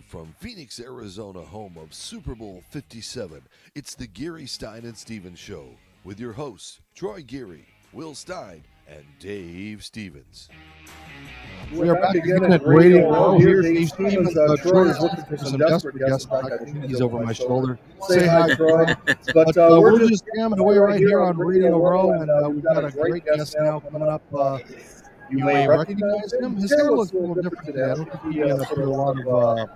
you from Phoenix, Arizona, home of Super Bowl 57. It's the Geary Stein and Stevens Show with your hosts, Troy Geary, Will Stein, and Dave Stevens. We are back again at Radio Row. Here's Dave Stevens. Uh, Troy is looking for some desperate guests. In fact, I think he's over my shoulder. Say hi, Troy. But uh, we're just jamming away right here on Radio Row, and uh, we've got a great guest now coming up. Uh, you may recognize him. His hair looks a little different today. I don't think he uh, put a lot of. Uh,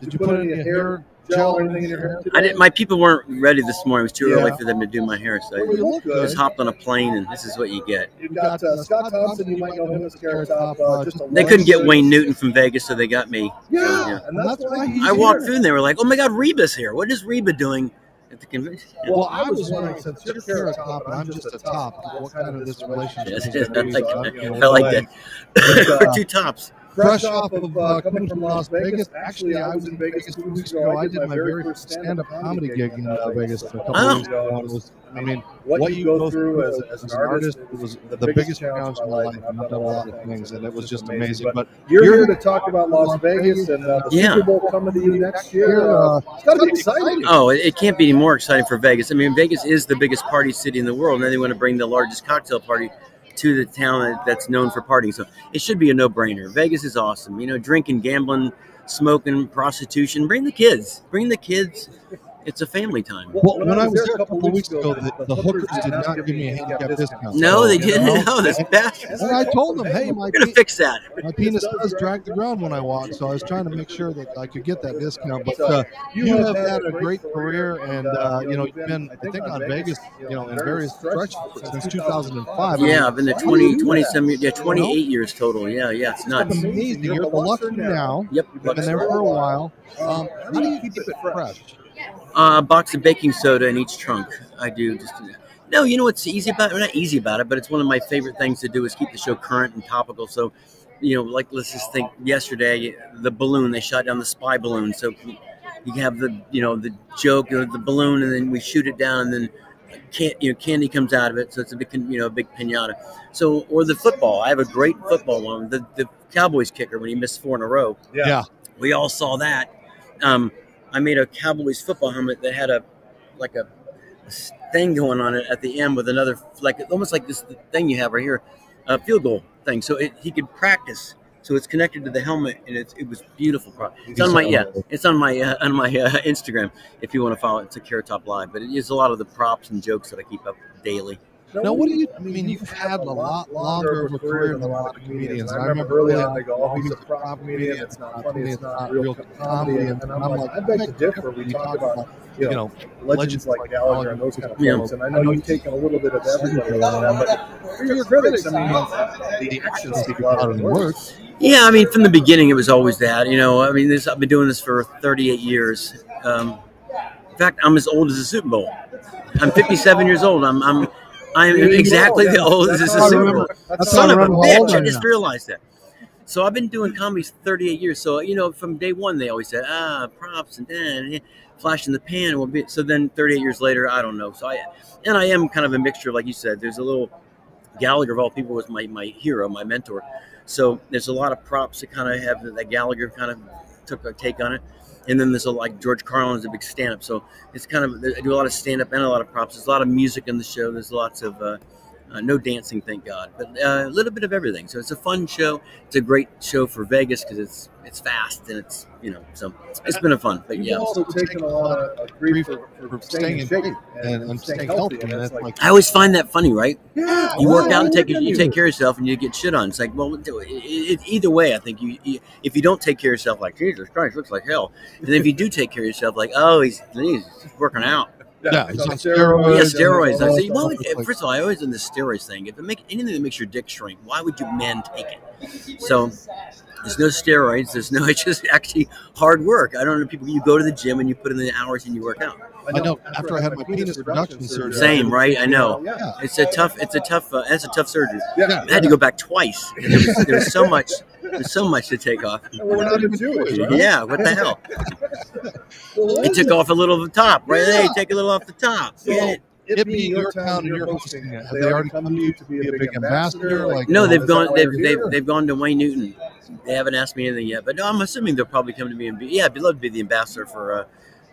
did you put any hair gel or anything in your hair? I didn't. My people weren't ready this morning. It was too Yeah. early for them to do my hair, so Well, I just hopped on a plane, and this is what you get. You've got uh, Scott Thompson. You might know him as Carrot Top. Uh, just a They couldn't get Wayne Newton from Vegas, so they got me. Yeah, Yeah. and that's why he's I walked here. through, and they were like, "Oh my God, Reba's here! What is Reba doing at the convention?" Well, I was wondering, since you're Carrot Top and I'm just a top, what kind of this relationship Yes, is I like, so, you know, I like that. But, We're uh, two tops. Fresh off of uh, coming from Las Vegas. Actually, I was in Vegas two weeks ago. I did my very first stand-up comedy gig in uh, Vegas a couple Oh. of weeks ago. Was, I mean, what you go through as, as an artist it was the biggest challenge of my life. And I've done a lot of things, and it was just amazing. But you're here to talk about Las Vegas and uh, the Yeah. Super Bowl coming to you next year. Uh, it's got to be exciting. Oh, it, it can't be any more exciting for Vegas. I mean, Vegas is the biggest party city in the world, and then they want to bring the largest cocktail party to the town that's known for partying. So it should be a no-brainer. Vegas is awesome. You know, drinking, gambling, smoking, prostitution. Bring the kids. Bring the kids. It's a family time. Well, when, I was there a couple of weeks ago, the, the hookers did not give me a handicap discount. No, they didn't. know? No, this bastards. And I told them, hey, my, We're gonna pe- fix that. my penis does drag the ground when I walk, so I was trying to make sure that I could get that discount. But uh, you have had a great career, and uh, you know you've been, I think, on Vegas, you know, in various stretches since 2005. Yeah, I've been there How 20, do 20 some years. Yeah, 28 years total. Yeah, yeah, it's It's nuts. amazing. You're at the Luxor now. Yep. You've been there for a while. Um, how do you keep it fresh? Uh, a box of baking soda in each trunk. I do just. No, you know what's easy about it? Not easy about it, but it's one of my favorite things to do is keep the show current and topical. So, you know, like let's just think yesterday, the balloon they shot down the spy balloon. So you have the you know the joke, you know, the balloon, and then we shoot it down, and then can you know candy comes out of it, so it's a big you know a big pinata. So or the football. I have a great football one. The the Cowboys kicker when he missed four in a row. Yeah. We all saw that. Um, I made a Cowboys football helmet that had a like a, a thing going on it at the end with another like almost like this thing you have right here, a field goal thing. So it, he could practice. So it's connected to the helmet, and it's, it was beautiful. It's on my yeah, it's on my uh, on my uh, Instagram if you want to follow it. It's a Carrot Top Live, but it is a lot of the props and jokes that I keep up daily. Now, what do you? I mean, you've had a lot longer of a career than a lot of comedians. And I remember early on, they go, "Oh, he's a prop comedian. It's not funny. It's not real comedy." And, and I'm like, I beg to differ. We talk about, you know, legends like Gallagher and those kind of Yeah. folks. And I know you've taken a little bit of everybody on that, but for your critics, I mean, the actions speak louder than words. Yeah, I mean, from the beginning, it was always that. You know, I mean, this I've been doing this for 38 years. Um, in fact, I'm as old as the Super Bowl. I'm 57 years old. I'm I'm I'm exactly the old as the That's how I Super remember. Son of a remember how old bitch! I I just realized that. So I've been doing comedy 38 years. So you know, from day one, they always said, ah, props and then flash in the pan. Will be so. Then 38 years later, I don't know. So I and I am kind of a mixture, like you said. There's a little Gallagher of all people was my my hero, my mentor. So there's a lot of props that kind of have that Gallagher kind of took a take on it. And then there's a like George Carlin is a big stand up. So it's kind of I do a lot of stand up and a lot of props. There's a lot of music in the show. There's lots of uh, uh, no dancing, thank God, but uh, a little bit of everything. So it's a fun show. It's a great show for Vegas because it's it's fast and it's you know so it's been a fun. But You've yeah, also taken a lot of grief for, for staying in shape and, and staying healthy. And that's like, I always find that funny, right? yeah, You work out and take you take care of yourself, and you get shit on. It's like, well, it, it, either way, I think you, you if you don't take care of yourself, like Jesus Christ, looks like hell. And if you do take care of yourself, like, oh, he's he's working out. Yeah, he's on Yeah, steroids. steroids. I and say, all well, that first of all, I always in the steroids thing. If it make anything that makes your dick shrink, why would you men take it? So there's no steroids. There's no. It's just actually hard work. I don't know people. You go to the gym and you put in the hours and you work out. I know. After I had my penis reduction surgery, Same, right? I know. Yeah. It's a tough. It's a tough. Uh, it's a tough surgery. Yeah. I had to go back twice. There was, there was so much. There's so much to take off. We're not even Jewish, right? Yeah. What the hell? It took off a little of the top, right? Hey, take a little off the top. So, Get it. it being your town and you're hosting it, have they already come to you to be a big ambassador? Like, No, they've gone. They've, they've, they've gone to Wayne Newton. they haven't asked me anything yet, but no, I'm assuming they'll probably come to me and be yeah, I'd love to be the ambassador for uh,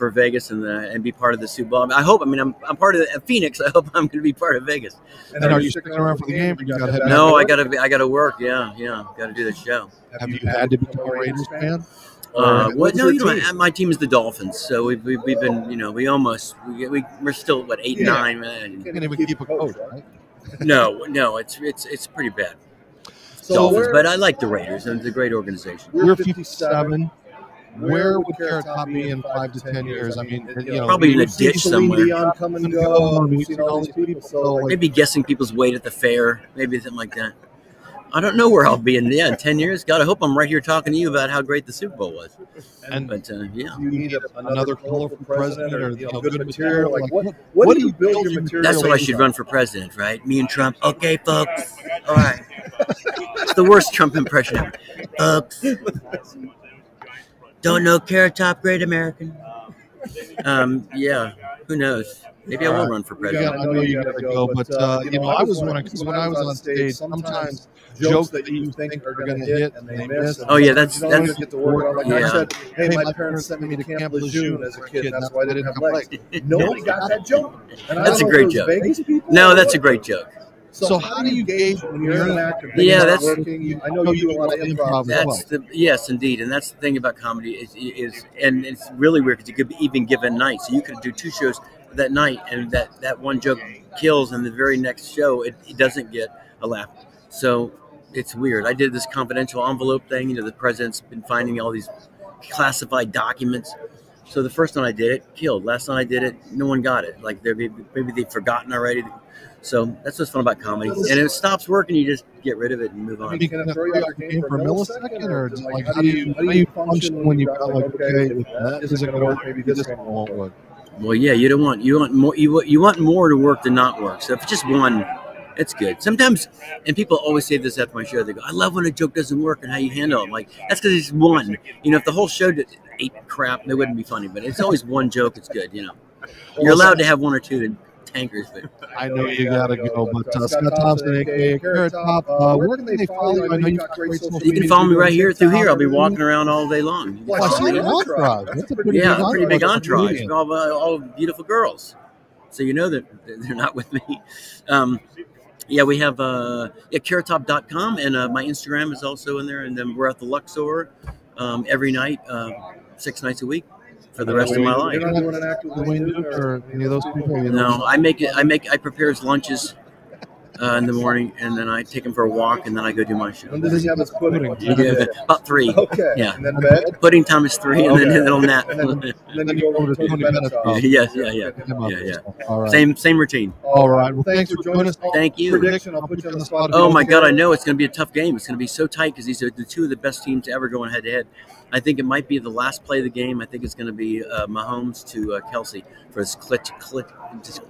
for Vegas and the, and be part of the Super Bowl. I, mean, I hope. I mean, I'm, I'm part of the, Phoenix. I hope I'm going to be part of Vegas. And are you sticking around for the game? or You got to head No, I got to I got to work. Yeah, yeah, got to do the show. Have you had to become a Raiders fan? Uh, what, no, you know, team? uh, my team is the Dolphins, so we've, we've, we've been, you know, we almost we, we we're still what eight Yeah. nine. uh, You can't even keep a coach, right? No, no, it's it's it's pretty bad. So Dolphins, but I like the Raiders, and it's a great organization. We're 57. Where would Carrot Top be in five to ten years? I mean, you know, Probably in a We've seen ditch somewhere. Dion come and go. go, We've we've seen seen all these people. So like, Maybe guessing people's weight at the fair, maybe something like that. I don't know where I'll be in yeah in ten years. God, I hope I'm right here talking to you about how great the Super Bowl was. And But uh, yeah, do you need a, another colorful president or you know, good material? Like, what, what do you build your material? that's what I should run for president, right? Me and Trump. Okay, folks. All right. It's the worst Trump impression ever. Folks. Don't know Carrot Top, great American. Um, yeah, who knows? Maybe I will run for president. got, I know you got to go, but uh, you know, I was wondering because when I was on stage, sometimes jokes that you think are going to hit and they miss. Oh, yeah, that's- you that's- always get to work on. Like I said, hey, my parents sent me to Camp Lejeune as a kid. and That's why I didn't have legs. Nobody got that joke. And That's a great if it was joke. No, that's a great joke. So how do you gauge when you're in an actor? Yeah, that's- working. You, I know you do a lot of improv. as well. That's the yes, indeed, and that's the thing about comedy is, is and it's really weird because you could be even give a night, so you could do two shows that night, and that that one joke kills, and the very next show it, it doesn't get a laugh. So it's weird. I did this confidential envelope thing. You know, the president's been finding all these classified documents. So the first time I did it, killed. Last time I did it, no one got it. Like they maybe they've forgotten already. So that's what's fun about comedy. And if it stops working, you just get rid of it and move I on. mean, can it throw you out the game for a millisecond, or is like how do you how do you function when you've got like okay, if that isn't going to work, maybe this one won't work. Well, yeah, you don't want you want more you want- you want more to work than not work. So if it's just one, it's good. Sometimes, and people always say this after my show. They go, "I love when a joke doesn't work and how you handle it." I'm like, that's because it's one. You know, if the whole show did ate crap, it wouldn't be funny. But it's always one joke. It's good. You know, you're allowed to have one or two tankers, but I know you got to go, but uh, Scott Thompson, aka Carrot Top, uh, where can they follow you? I know you've got great social you can follow me right here through here. I'll be walking around all day long. You can Well, I see an entourage. That's a pretty yeah, big pretty big for entourage. All, all beautiful girls. So you know that they're not with me. Um, yeah, we have uh, yeah, carrottop.com and uh, my Instagram is also in there. And then we're at the Luxor um, every night, uh, six nights a week for the rest of my life. You're not doing an act with Wayne Wayne Duke Duke or any of those people? You No. I make it. I make. I prepare his lunches uh, in the morning, and then I take him for a walk, and then I go do my show. when does he have his pudding? Yeah, about three. Okay. Yeah. And then bed. Pudding time is three, and then Okay. it'll nap. And then, and then you go over to Tony Bennett's house. yes, yeah, yeah. Come Yeah, yeah. All right. Same, same routine. All right. Well, thanks for joining us. Thank you. Prediction. I'll put you on the spot. Oh my God, I know it's going to be a tough game. It's going to be so tight because these are the two of the best teams ever going head to head. I think it might be the last play of the game. I think it's going to be uh, Mahomes to uh, Kelce for his clinch, clinch, just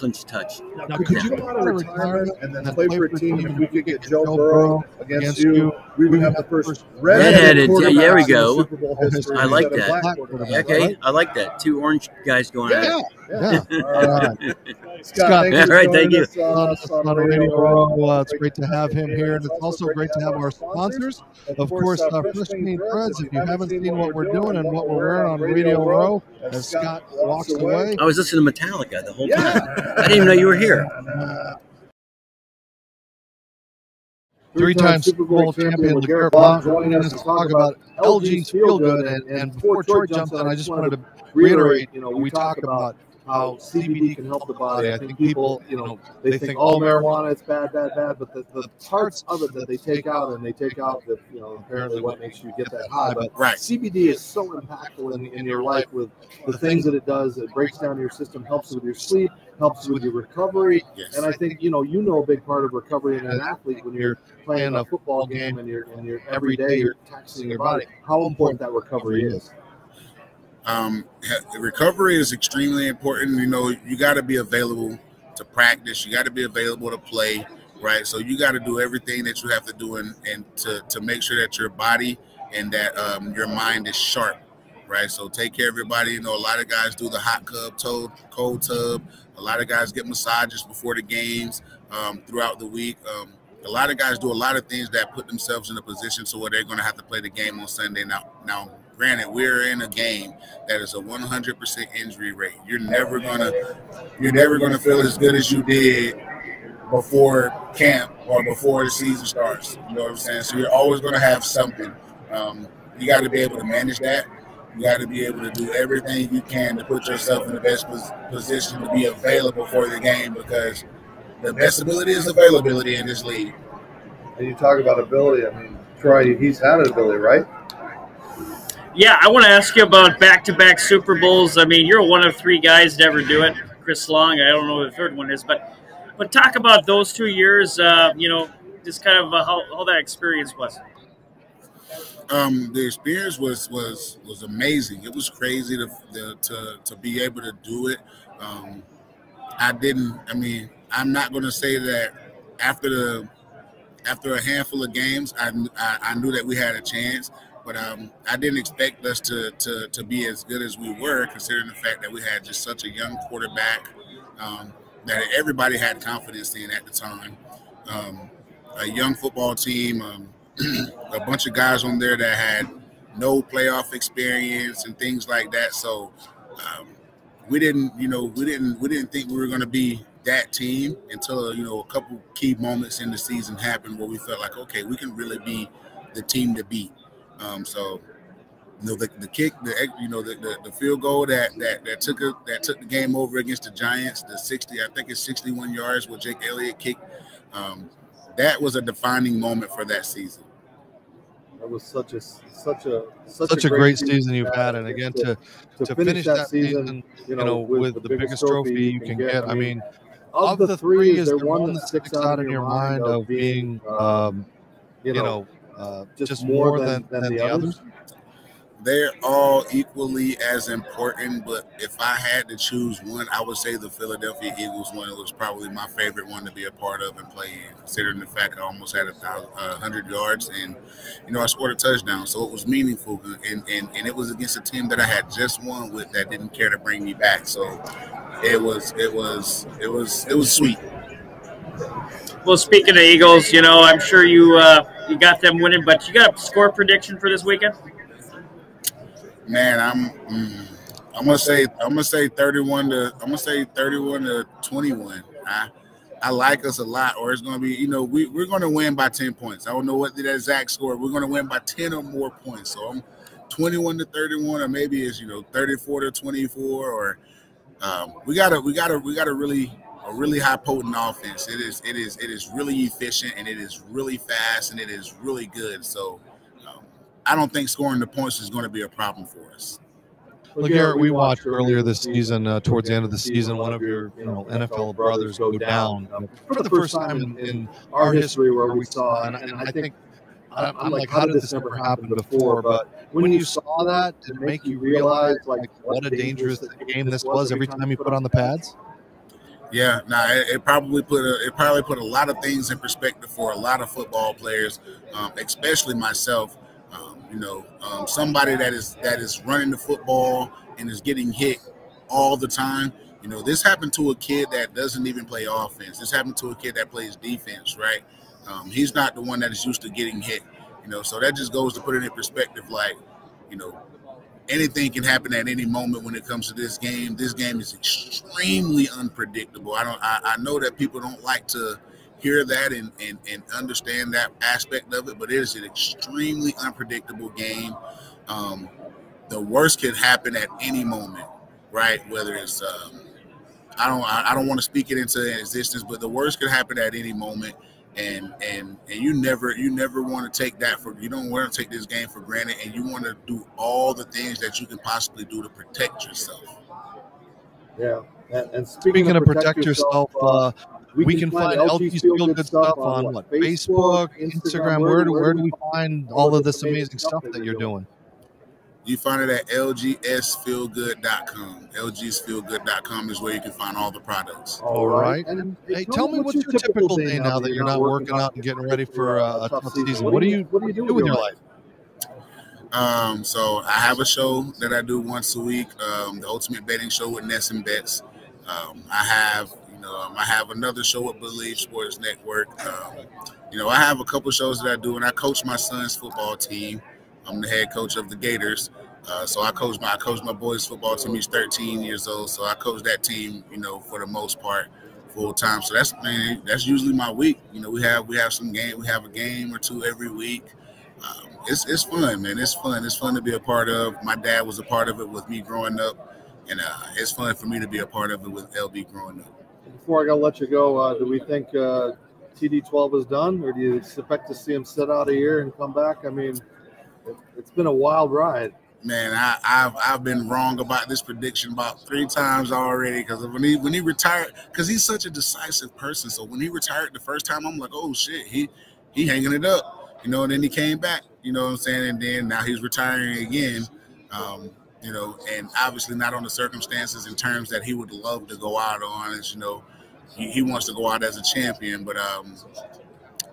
clinch touch. Now, could you go out of retirement and then play for a team? If we could get Joe Burrow against you, we would have the first Redheaded, quarterback yeah, there we in go. Super Bowl history I like that. Okay, right? I like that. Two orange guys going at Yeah. it. Yeah. All right. Scott, Scott, thank you all for right, joining thank you. us, uh, It's on Radio Row. Uh, it's great to have him here, and it's also great to have our sponsors. Of course, uh, Fresh Clean Threads. If you haven't seen what we're doing and what we're wearing on Radio Row, as Scott walks away, I was listening to Metallica the whole time. Yeah. I didn't even know you were here. three-time Super Bowl champion LeGarrette Blount joining us to talk about LG's Feel Good. And, and before Troy jumps in, I just wanted to reiterate, you know, we talk about how CBD can help the body. I think people, you know, they think, oh, marijuana, is bad, bad, bad, but the, the parts of it that they take out, and they take out that, you know, apparently what makes you get that high. But Right. CBD is so impactful in, in your life with the things that it does. It breaks down your system, helps with your sleep, helps with your recovery. Yes. And I think, you know, you know a big part of recovery in an athlete when you're playing a football game and you're and you're every day you're taxing your body, how important that recovery is. Um, recovery is extremely important. You know, you got to be available to practice. You got to be available to play, right? So you got to do everything that you have to do and, and to, to make sure that your body and that um, your mind is sharp, right? So take care of your body. You know, a lot of guys do the hot tub, tub, cold tub. A lot of guys get massages before the games um, throughout the week. Um, a lot of guys do a lot of things that put themselves in a position so where they're going to have to play the game on Sunday. Now, now, granted, we're in a game that is a 100% injury rate. You're never gonna, you're never gonna feel as good as you did before camp or before the season starts. You know what I'm saying? So you're always to have something. Um, you got to be able to manage that. You got to be able to do everything you can to put yourself in the best position to be available for the game because the best ability is availability in this league. And you talk about ability. I mean, Troy, he's had ability, right? Yeah, I want to ask you about back-to-back Super Bowls. I mean, you're one of three guys to ever do it. Chris Long, I don't know who the third one is, but but talk about those two years. Uh, you know, just kind of uh, how, how that experience was. Um, the experience was was was amazing. It was crazy to to to, to be able to do it. Um, I didn't. I mean, I'm not going to say that after the after a handful of games, I, I, I knew that we had a chance, but um, I didn't expect us to, to to be as good as we were, considering the fact that we had just such a young quarterback. Um, that everybody had confidence in at the time. Um, a young football team, um, a bunch of guys on there that had no playoff experience and things like that. So um, we didn't, you know, we didn't we didn't think we were going to be that team until you know a couple key moments in the season happened where we felt like okay, we can really be the team to beat. Um, so you know the, the kick, the you know the, the, the, field goal that that that took a, that took the game over against the Giants, the sixty, I think it's sixty one yards where Jake Elliott kicked. Um, that was a defining moment for that season. That was such a such a such, such a, great, great season you've had, and again to to, to finish, that season, you know, with, with the biggest trophy you can get. I mean, of the three, is there one that sticks out in your mind of being, um, you know, uh, just more than, than, than the others? they're all equally as important. But if I had to choose one, I would say the Philadelphia Eagles one. It was probably my favorite one to be a part of and play in, considering the fact I almost had a hundred yards and you know I scored a touchdown, so it was meaningful. And, and and it was against a team that I had just won with that didn't care to bring me back. So it was it was it was it was sweet. Well, speaking of Eagles, you know I'm sure you uh, you got them winning, but you got a score prediction for this weekend? Man, I'm mm, I'm gonna say I'm gonna say 31 to I'm gonna say 31 to 21. I I like us a lot, or it's gonna be you know we we're gonna win by 10 points. I don't know what the exact score. We're gonna win by 10 or more points. So I'm 21 to 31, or maybe it's you know 34 to 24, or um, we gotta we gotta we gotta really a really high potent offense. It is it is it is really efficient and it is really fast and it is really good. So I don't think scoring the points is going to be a problem for us. Well, Garrett, we watched earlier this season, uh, towards the end of the season, one of your you know NFL brothers go down for the first time in, in our history where we saw, and, and I think I'm like, how did this ever happen before? But when you saw that, did it make you realize like what a dangerous game this was every time you put on the pads? Yeah, nah, it, it, probably put a, it probably put a lot of things in perspective for a lot of football players, um, especially myself. You know, um, somebody that is that is running the football and is getting hit all the time. You know, this happened to a kid that doesn't even play offense. This happened to a kid that plays defense, right? Um, he's not the one that is used to getting hit. You know, so that just goes to put it in perspective. Like, you know, anything can happen at any moment when it comes to this game. This game is extremely unpredictable. I don't. I, I know that people don't like to hear that and, and, and understand that aspect of it, but it is an extremely unpredictable game. Um, the worst can happen at any moment, right? Whether it's um, I don't I, don't want to speak it into existence, but the worst could happen at any moment. And and and you never you never want to take that for you don't want to take this game for granted, and you want to do all the things that you can possibly do to protect yourself. Yeah, and, and speaking, speaking, of protect, protect yourself, uh, uh we, we can, can, find LG's Feel Good, good stuff on what Facebook, Instagram. Where do where do we find all of this amazing stuff that you're doing? You find it at lgsfeelgood.com. lgsfeelgood.com is where you can find all the products. All right. And hey, tell me what's your typical day now that you're not working out and getting ready for a, a tough season? What do you what do you do with your life? Um, so I have a show that I do once a week, um, the Ultimate Betting Show with Ness and Bets. Um, I have You know, um, I have another show with Believe Sports Network. Um, you know, I have a couple shows that I do, and I coach my son's football team. I'm the head coach of the Gators. Uh, so I coach my I coach my boys football team. He's 13 years old, so I coach that team. You know, for the most part, full time. So that's man, that's usually my week. You know, we have we have some game. We have a game or two every week. Um, it's it's fun, man. It's fun. It's fun to be a part of. My dad was a part of it with me growing up, and uh, it's fun for me to be a part of it with LB growing up. Before I gotta let you go, uh, do we think uh, TB12 is done, or do you expect to see him sit out a year and come back? I mean, it, it's been a wild ride man, I, have I've been wrong about this prediction about three times already. Because when he when he retired, because he's such a decisive person. So when he retired the first time, I'm like, oh shit, he he hanging it up, you know. And then he came back, you know what I'm saying. And then now he's retiring again, um, you know. And obviously not on the circumstances and terms that he would love to go out on. As you know, he, he wants to go out as a champion, but um,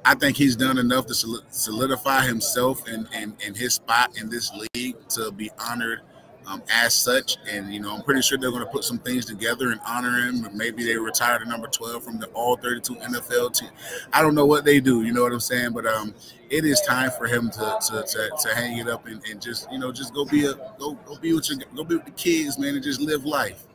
I think he's done enough to solidify himself and, and, and his spot in this league to be honored um, as such. And, you know, I'm pretty sure they're going to put some things together and honor him. Maybe they retire to number 12 from the all 32 NFL team. I don't know what they do, you know what I'm saying? But um, it is time for him to, to, to, to hang it up and, and just, you know, just go be a go, go be with your, go be with the kids, man, and just live life.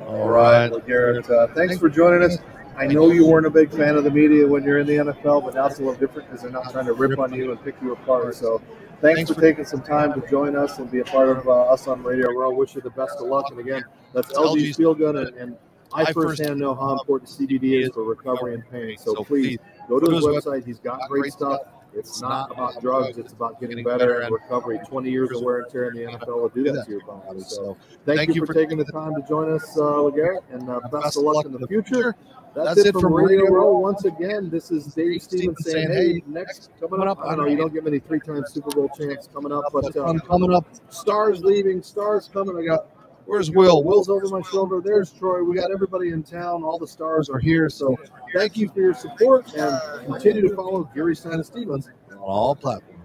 All right, Garrett. Uh, thanks for joining us. I know you weren't a big fan of the media when you're in the NFL, but now it's a little different because they're not trying to rip on you and pick you apart. So thanks for taking some time to join us and be a part of uh, us on Radio Row. Wish you the best of luck. And again, that's LG's Feel Good. And, and I firsthand know how important CBD is for recovery and pain. So please go to his website. He's got great stuff. It's not about drugs. It's about getting better and recovery. 20 years of wear and tear in the NFL will do that to your body. So thank you for taking the time to join us, uh, LeGarrette, and uh, best of luck in the future. That's, That's it, from, from Radio Row. Once again, this is Dave Stevens saying, "Hey, next coming up, I know you don't get many three-time Super Bowl champs coming up, but uh, coming up, stars leaving, stars coming. I got Where's Will? Will's over my shoulder. There's Troy. We got everybody in town. All the stars are here. So thank you for your support and continue to follow Geary Stein Stevens on all platforms.